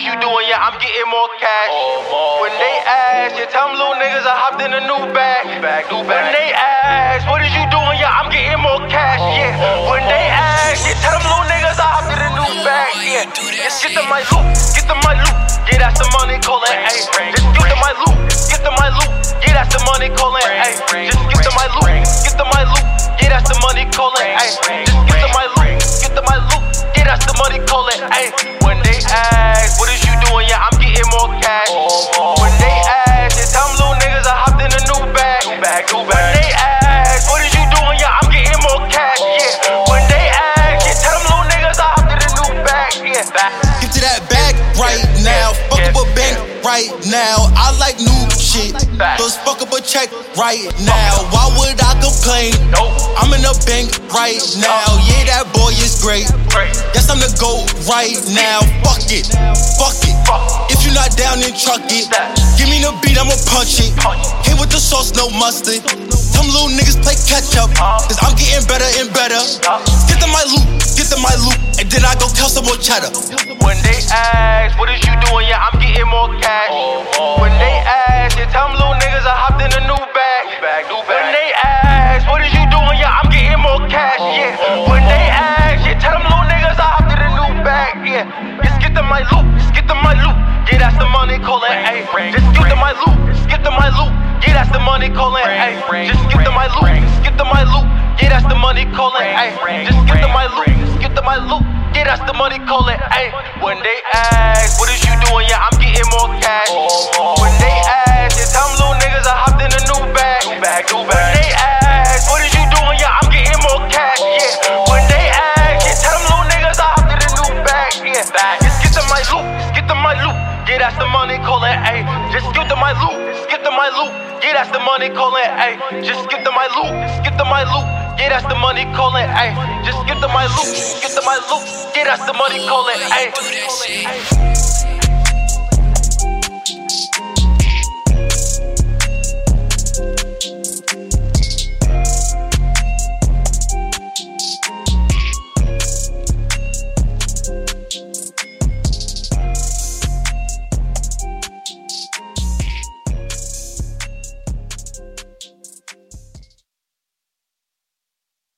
is you doing? Yeah, I'm getting more cash. When they ask, yeah, tell them little niggas I hopped in a new bag. When they ask, what is you doing? Yeah, I'm getting more cash. Yeah. When they ask, yeah, tell them little niggas I hopped in a new bag. Yeah. Just get to my loot, get to my loot. Yeah, that's the money calling. Ayy. Just get to my ask, what is you doing? Yeah, I'm getting more cash. When they ask, yeah, tell them little niggas I hopped in a new bag. When they ask, what is you doing? Yeah, I'm getting more cash. Yeah. When they ask, yeah, tell them little niggas I hopped in a new bag. Yeah. Get to that bag right now. Fuck up a bank right now. I like new shit. Up a check right now. Why would I complain? I'm in the bank right now. Yeah, that boy is great. Yes, I'm the GOAT right now. Fuck it. Fuck it. If you not down, then truck it. Give me the beat, I'ma punch it. Hit with the sauce, no mustard. Some little niggas play catch up. Uh-huh. Cause I'm getting better and better. Uh-huh. Get to my loot, get to my loot. And then I go kill some more cheddar. When they ask, what is you doing? Yeah, money calling. Ayy. Just get to my loot, just get to my loot. Yeah, that's the money calling. Ayy. Just get to my loot, just get to my loot. Yeah, that's the money calling. Ayy. Just get to my loot, just get to my loot. Yeah, that's the money calling. Ayy. When they ask, what is you doing? Yeah, I'm getting more cash. Get to my loot. Yeah, that's the money calling. Ayy. Just get to my just get to my loot. Yeah, that's the money calling. Ayy. Just get to my just get to my loot. Yeah, that's the money calling. Ayy.